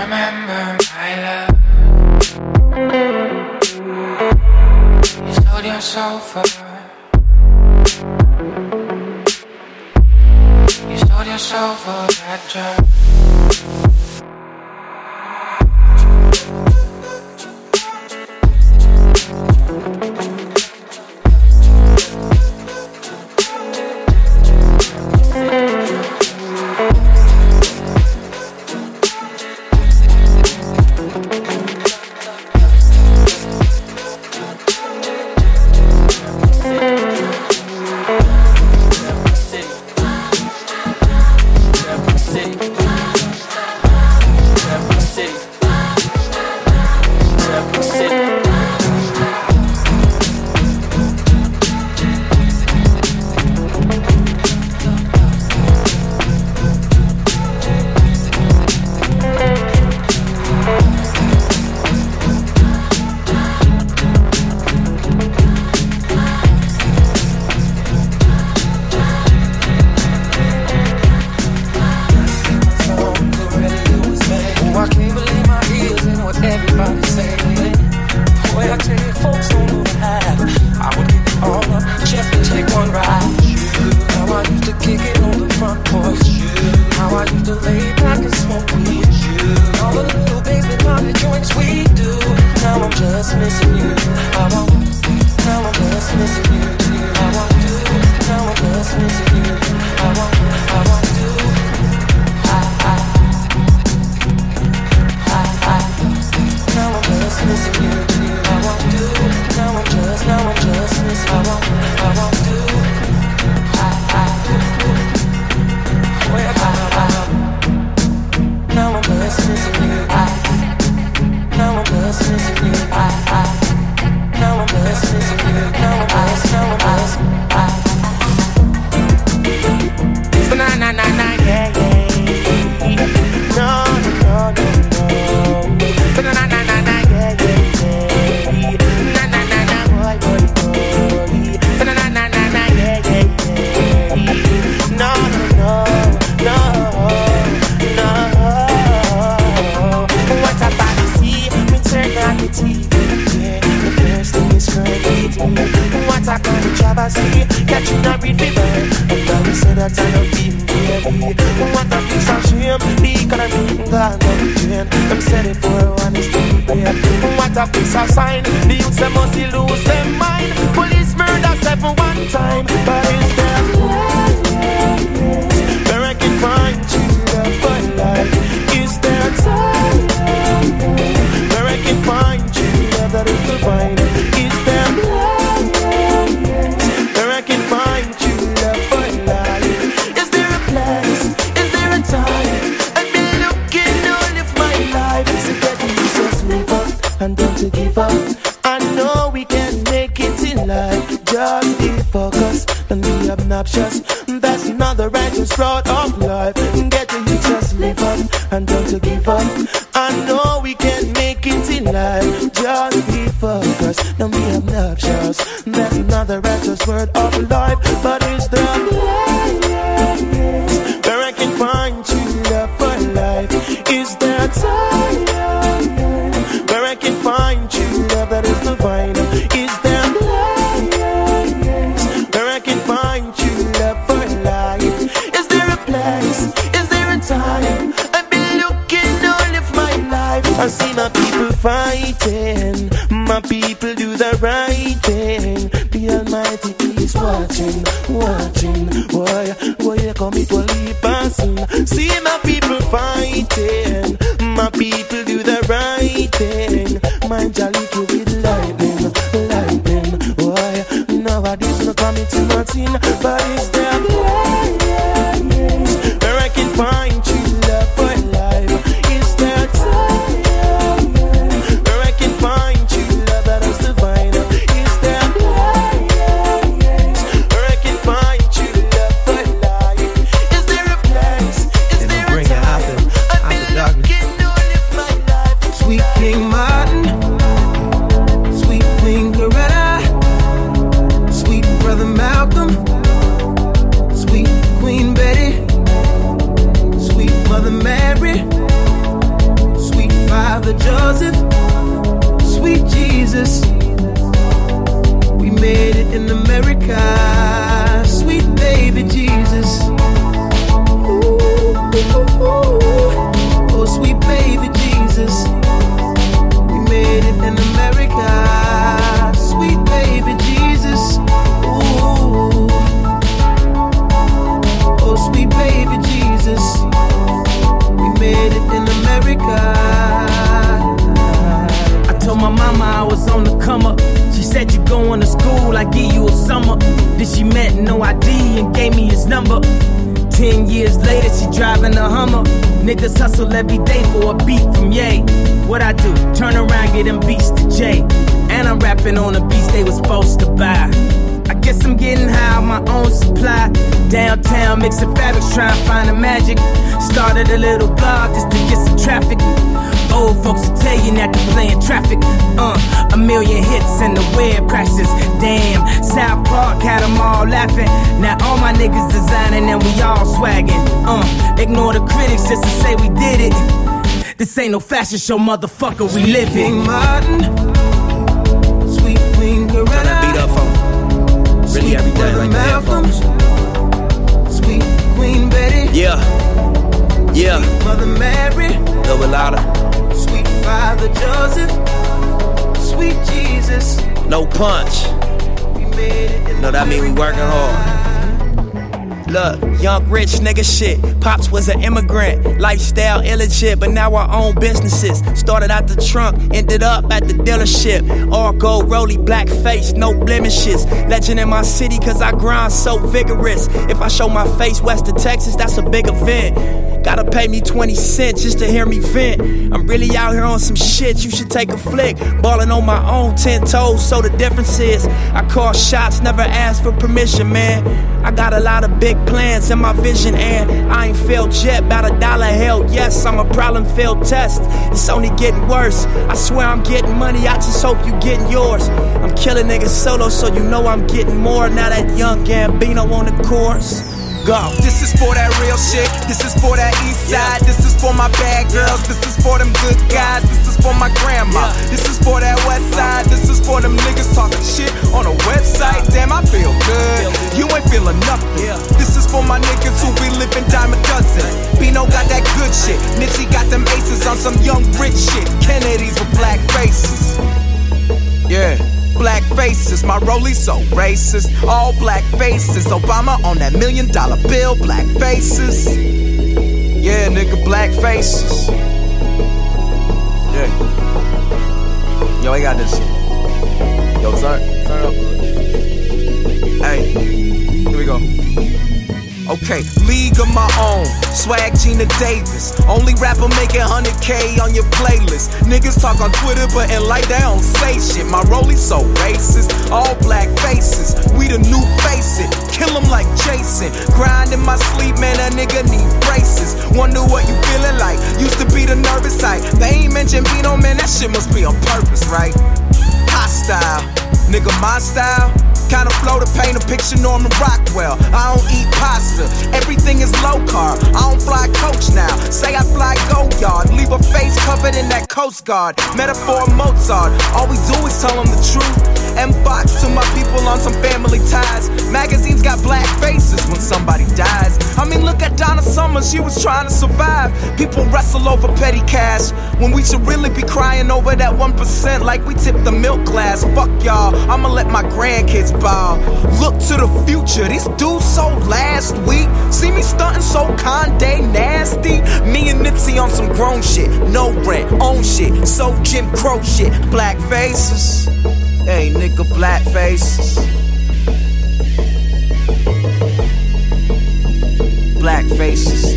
remember my love. You sold your soul for. You sold your soul for that drug. Just how get a piece of sign. The youths must lose their mind. Police murder seven one time. But find was on the come up. She said you going to school, I give you a summer. Then she met No I.D. and gave me his number. Ten years later, she driving a Hummer. Niggas hustle every day for a beat from Ye. What I do? Turn around, get them beats to J. And I'm rapping on the beats they was supposed to buy. I guess I'm getting high on my own supply. Downtown, mixing fabrics, trying to find the magic. Started a little blog just to get some traffic. Old folks will tell you not to play in traffic. Uh, a million hits and the web crashes. Damn, South Park had them all laughing. Now all my niggas designing and we all swagging. Uh, ignore the critics just to say we did it. This ain't no fashion show, motherfucker. We live it. Queen Martin, sweet Queen Turn beat up for. Really sweet everything Brother like the Malcolm, headphones. sweet Queen Betty, Yeah. Yeah. Mother Mary, A little bit louder. Sweet Father Joseph, sweet Jesus. No punch. We made it. in that mean we working hard. Look, young rich nigga shit. Pops was an immigrant, lifestyle illegit, but now I own businesses. Started out the trunk, ended up at the dealership. All gold, rolly, black face, no blemishes. Legend in my city, cause I grind so vigorous. If I show my face west of Texas, that's a big event. Gotta pay me 20 cents just to hear me vent. I'm really out here on some shit, you should take a flick. Ballin' on my own 10 toes, so the difference is I call shots, never ask for permission, man. I got a lot of big plans in my vision, and I ain't failed yet. About a dollar hell, yes, I'm a problem failed test. It's only getting worse. I swear I'm getting money, I just hope you getting yours. I'm killing niggas solo, so you know I'm getting more. Now that young Gambino on the course. Go. This is for that real shit. This is for that east side. This is for my bad girls. This is for them good guys. This is for my grandma. This is for that west side. This is for them niggas talking shit on a website. Damn, I feel good. You ain't feeling nothing. This is for my niggas who be living diamond dozen. Bino got that good shit. Nipsey got them aces on some young rich shit. Kennedy's with black faces. Yeah. Black faces, my rollie so racist. All black faces, Obama on that million dollar bill. Black faces, yeah, nigga, black faces. Yeah. Yo, I got this. Yo, turn, turn up. Hey, here we go. Okay, league of my own. Swag Geena Davis. Only rapper making 100K on your playlist. Niggas talk on Twitter, but in life they don't say shit. My rollie so racist. All black faces. We the new face it. Kill 'em like Jason. Grind in my sleep, man. A nigga need braces. Wonder what you feeling like. Used to be the nervous type. They ain't mention Bino, man. That shit must be on purpose, right? Hostile. Nigga, my style. Kind of flow to paint a picture Norman Rockwell. I don't eat pasta, everything is low carb. I don't fly coach now. Say I fly go yard, leave a face covered in that Coast Guard. Metaphor Mozart, all we do is tell them the truth. M Fox to my people on some family ties. Magazines got black faces when somebody dies. I mean, look at Donna Summer, she was trying to survive. People wrestle over petty cash when we should really be crying over that 1% like we tip the milk glass. Fuck y'all, I'ma let my grandkids bow. Look to the future, these dudes so last week. See me stunting so Conde nasty. Me and Nipsey on some grown shit, no rent, own shit, so Jim Crow shit. Black faces, hey nigga, black faces. Black faces.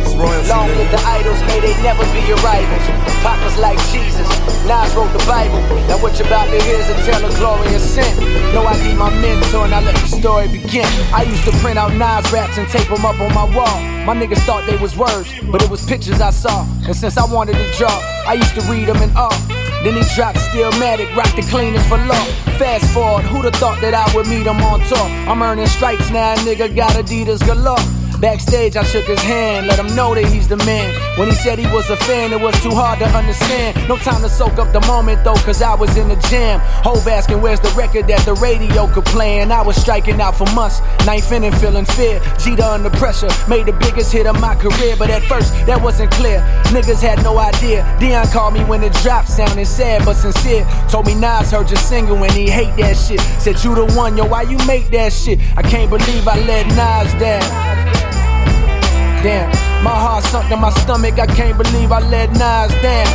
It's royalty, Long live the idols, may they never be your rivals. Pop was like Jesus, Nas wrote the Bible. Now what you about to hear is a tale of glory and sin. No I.D. my mentor and I let the story begin. I used to print out Nas raps and tape them up on my wall. My niggas thought they was words, but it was pictures I saw. And since I wanted to draw, I used to read them in awe. Then he dropped Stillmatic, rock the cleanest for law. Fast forward, who'da thought that I would meet him on tour? I'm earning stripes now, nigga got Adidas galore. Backstage, I shook his hand, let him know that he's the man. When he said he was a fan, it was too hard to understand. No time to soak up the moment though, cause I was in the jam. Hove asking where's the record that the radio could play, and I was striking out for months. Knife in and feeling fear. Jeter under pressure, made the biggest hit of my career, but at first that wasn't clear. Niggas had no idea. Dion called me when it dropped, sounding sad but sincere. Told me Nas heard your single when he hate that shit. Said you the one, yo, why you make that shit? I can't believe I let Nas down. Damn, my heart sunk to my stomach. I can't believe I let Nas down.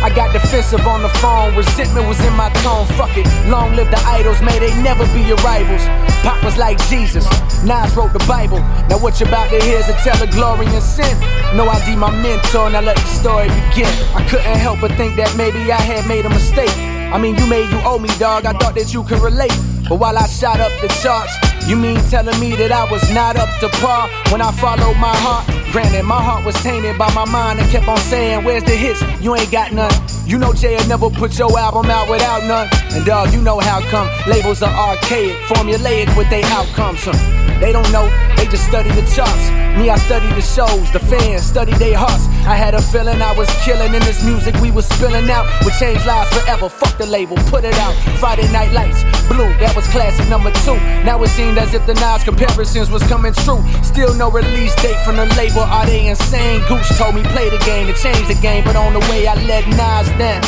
I got defensive on the phone. Resentment was in my tone. Fuck it. Long live the idols. May they never be your rivals. Pop was like Jesus. Nas wrote the Bible. Now what you about to hear is a tell of glory and sin. No I.D. my mentor. Now let the story begin. I couldn't help but think that maybe I had made a mistake. I mean, you made you owe me, dog. I thought that you could relate. But while I shot up the charts, you mean telling me that I was not up to par when I followed my heart? Granted, my heart was tainted by my mind and kept on saying, Where's the hits? You ain't got none. You know Jay never put your album out without none. And dog, you know how come labels are archaic, formulaic with their outcomes. Huh? They don't know, they just study the charts. Me, I study the shows, the fans study their hearts. I had a feeling I was killing in this music we was spilling out. Would change lives forever. Fuck the label, put it out. Friday Night Lights, Blue, that was classic number two. Now it seemed as if the Nas comparisons was coming true. Still no release date from the label. Are they insane? Gooch told me play the game to change the game, but on the way I let Nas down.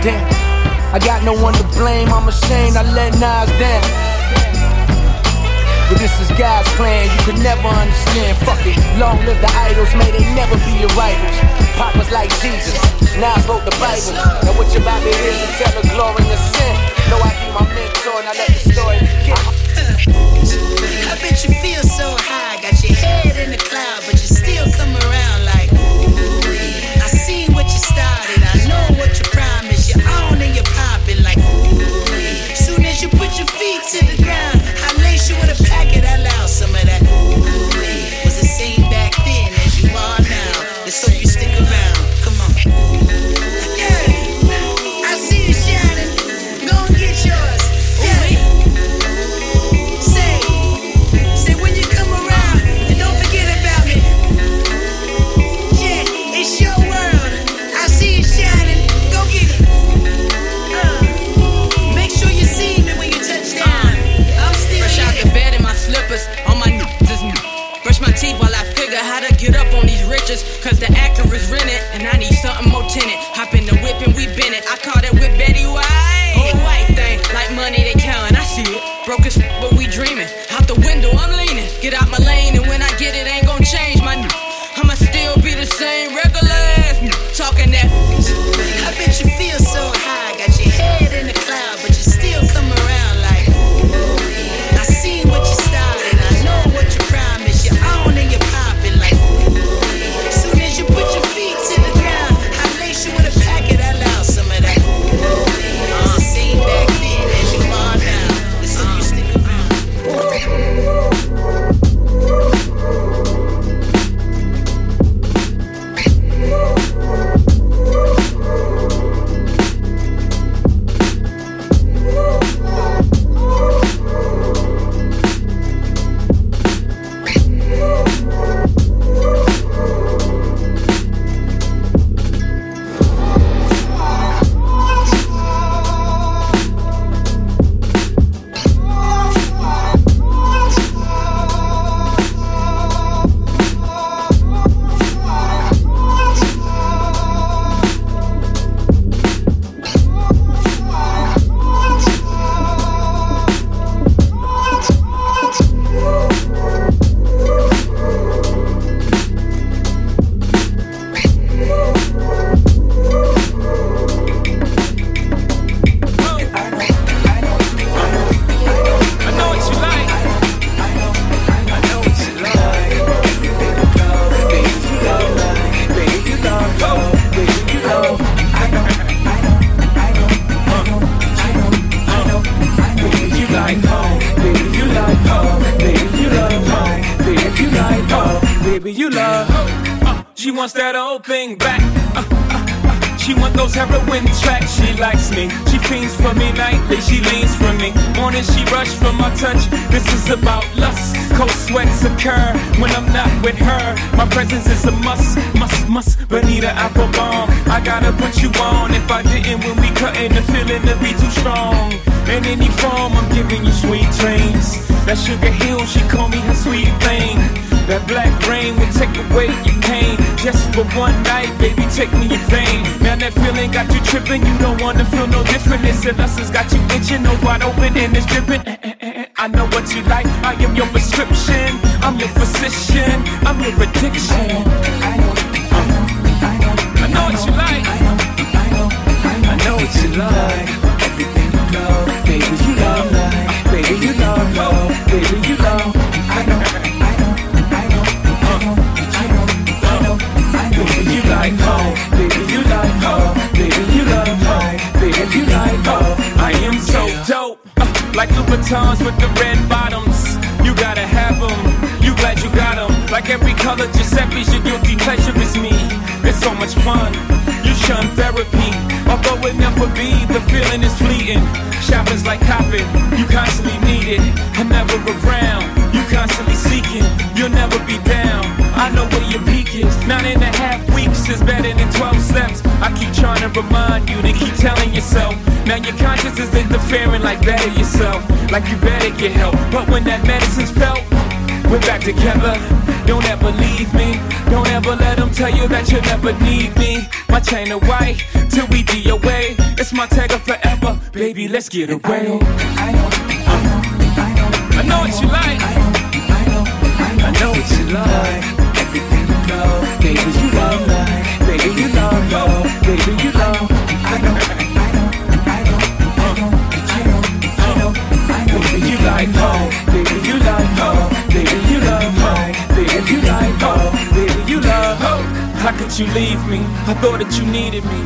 Damn, I got no one to blame. I'm ashamed I let Nas down. But this is God's plan, you could never understand. Fuck it, long live the idols, may they never be your rivals. Papa's like Jesus, now I wrote the Bible. Now what you about to hear is a tell of glory and sin. No I.D. my mentor, and I let the story begin. I bet you feel so high, got your head she want those heroin tracks. She likes me. She fiends for me nightly. She leans for me. Morning she rush for my touch. This is about lust. Cold sweats occur when I'm not with her. My presence is a must, must, must. Bonita bomb, I gotta put you on. If I didn't, when we cut cutting, the feeling to be too strong. In any form, I'm giving you sweet dreams. That sugar hill, she call me her sweet thing. That black rain will take away your pain. Just for one night, baby, take me in vain. Man, that feeling got you tripping, you don't wanna feel no different. It's a lesson's got you itching, no wide open and it's dripping. Eh, eh, eh, I know what you like, I am your prescription. I'm your physician, I'm your addiction. I know, what you like. I know, I know what you like. Everything you know. Baby, you know I'm. Baby, you know I'm. Baby, you know I know. I know. I know. I know. I know. I know. Baby, you like home. Baby, you like home. Baby, you love home. Baby, you like home. I am so dope. Uh, like Louboutins with the red bottoms. You gotta have them. You glad you got them. Like every color Giuseppe's, your guilty pleasure is me. It's so much fun. You shun therapy. Although it never be, the feeling is fleeting. Shopping's like copping, you constantly need it. I'm never around, you constantly seeking. You'll never be down. I know where your peak is. Nine and a half weeks is better than 12 steps. I keep trying to remind you to keep telling yourself. Now your conscience is interfering like better yourself. Like you better get help. But when that medicine's felt, we're back together. Don't ever leave me. Don't ever let them tell you that you'll never need me. My chain of white till we DOA. It's my tagger forever. Baby, let's get away. I know, I know,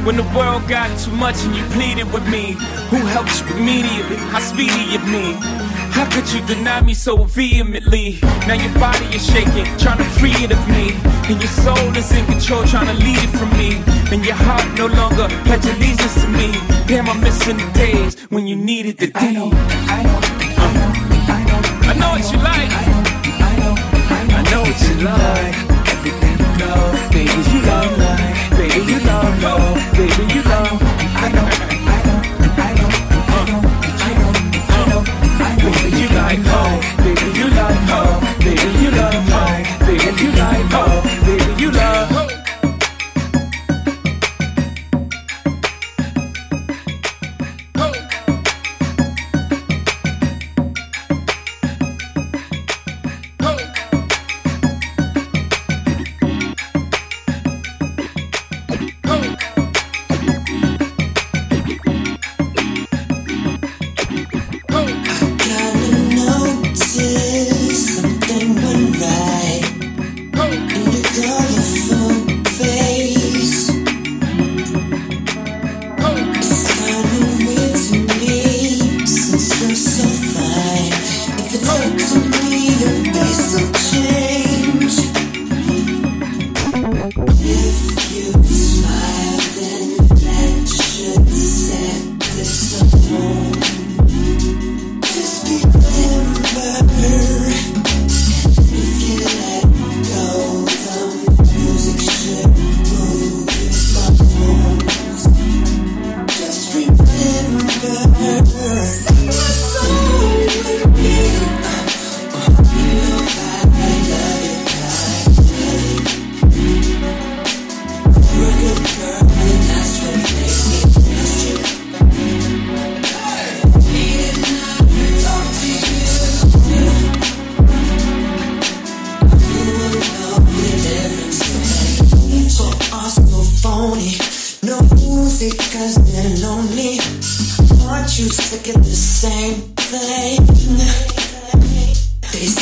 When the world got too much and you pleaded with me, who helped you immediately? How speedy of me? How could you deny me so vehemently? Now your body is shaking, trying to free it of me. And your soul is in control, trying to lead it from me. And your heart no longer pledge allegiance to me. Damn, I'm missing the days when you needed the D. I know, I know, I know, I know. I know what you like. I know, I know, I know. I know what you like. Baby, you love, baby, you love, love, baby, you love. Know, I know,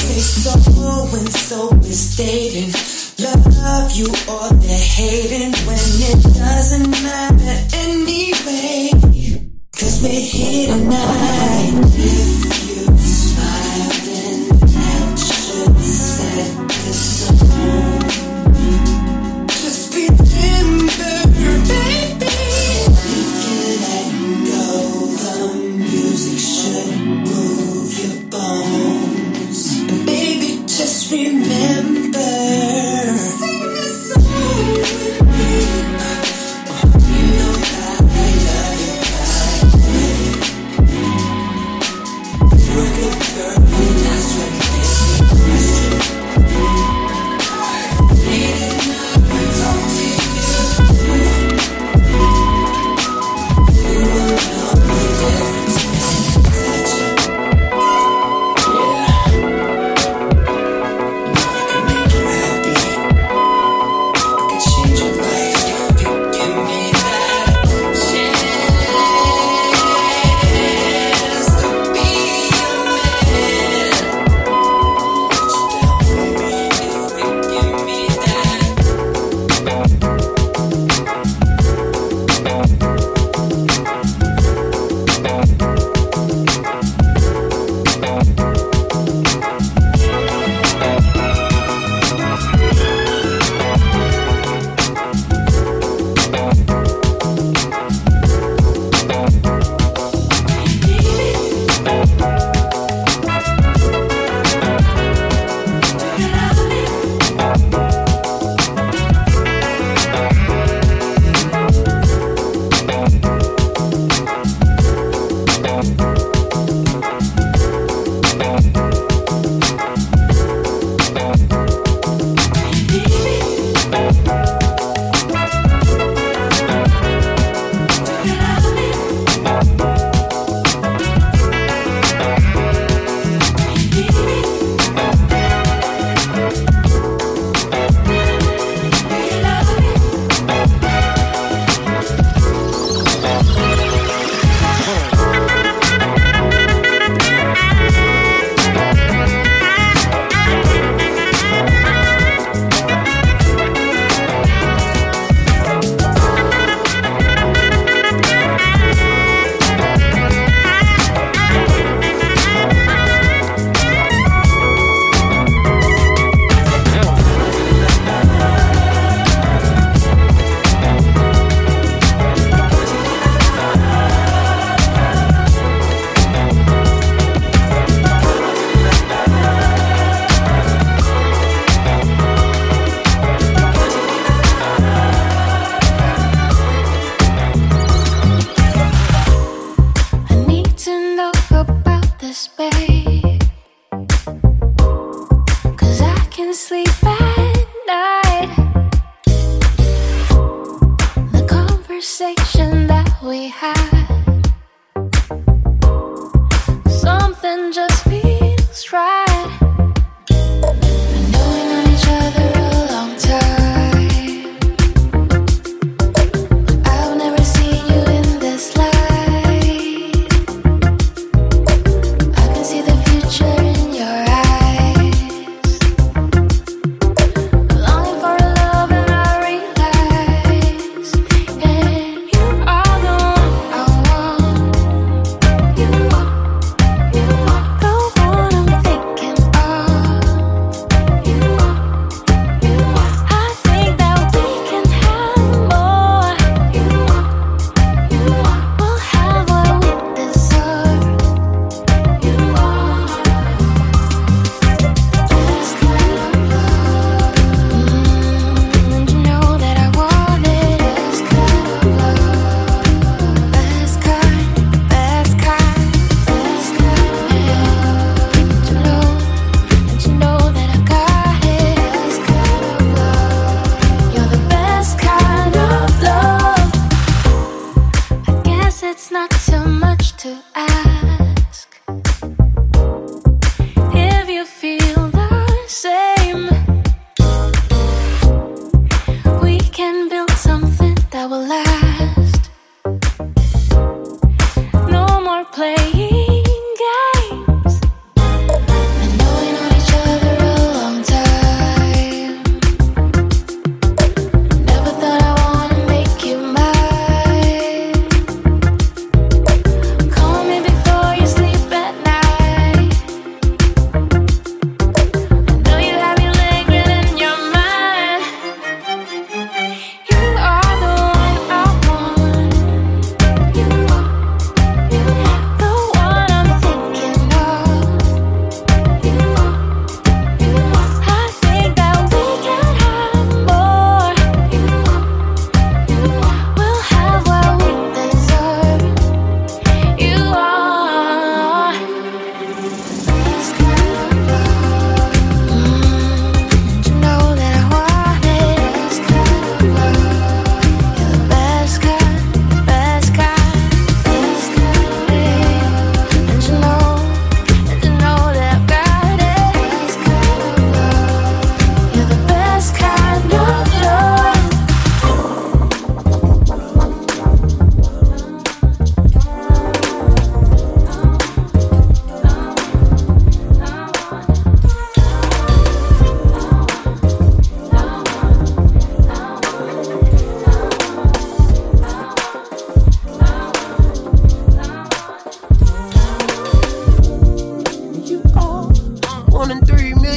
say so and so is dating. Love you or they're hating when it doesn't matter anyway. Cause we're here tonight. It's not too much to ask.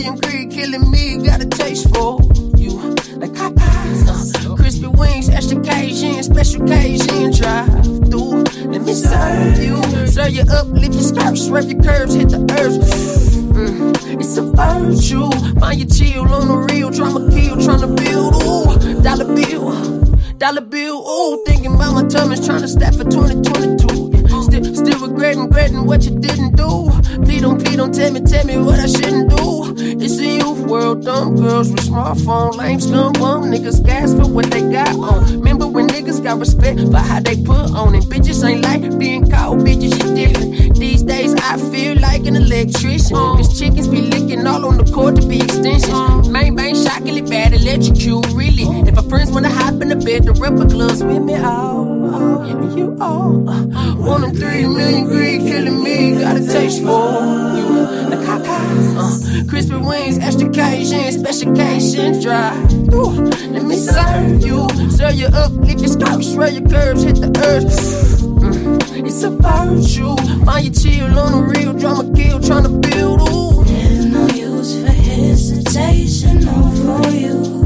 Million greed killing me. Got a taste for you, like Popeyes. Crispy wings, extra Cajun, special Cajun drive through. Let me serve you, serve you up, lift your skirt, swerve your curves, hit the earth. Mm, it's a virtue. Find your chill on the real, tryna kill, tryna build. Ooh, dollar bill. Dollar bill, ooh, thinking about my tummies, trying to stack for 2022. Still, regretting, regretting what you didn't do. Please don't, please don't tell me, tell me what I shouldn't do. It's a youth world, dumb girls with smartphone, lame scum bum niggas gas for what they got on. Remember when niggas got respect for how they put on it? Bitches ain't like being called bitches, you different. These days I feel like an electrician. Cause chickens be licking all on the court to be extensions. Main bang shockingly bad, electrocute, really. If my friends wanna hop in the bed, the rubber gloves with me, oh, oh, you all. One in three million greed killing me, got a taste for you. Like Popeyes, uh, crispy wings, extra Cajun, special Cajun drive. Ooh, let me serve you, serve you up, lift your skirt, swear your curves, hit the earth. It's a virtue, find your chill on the real, drama kill, tryna build. Ooh. There's no use for hesitation or for you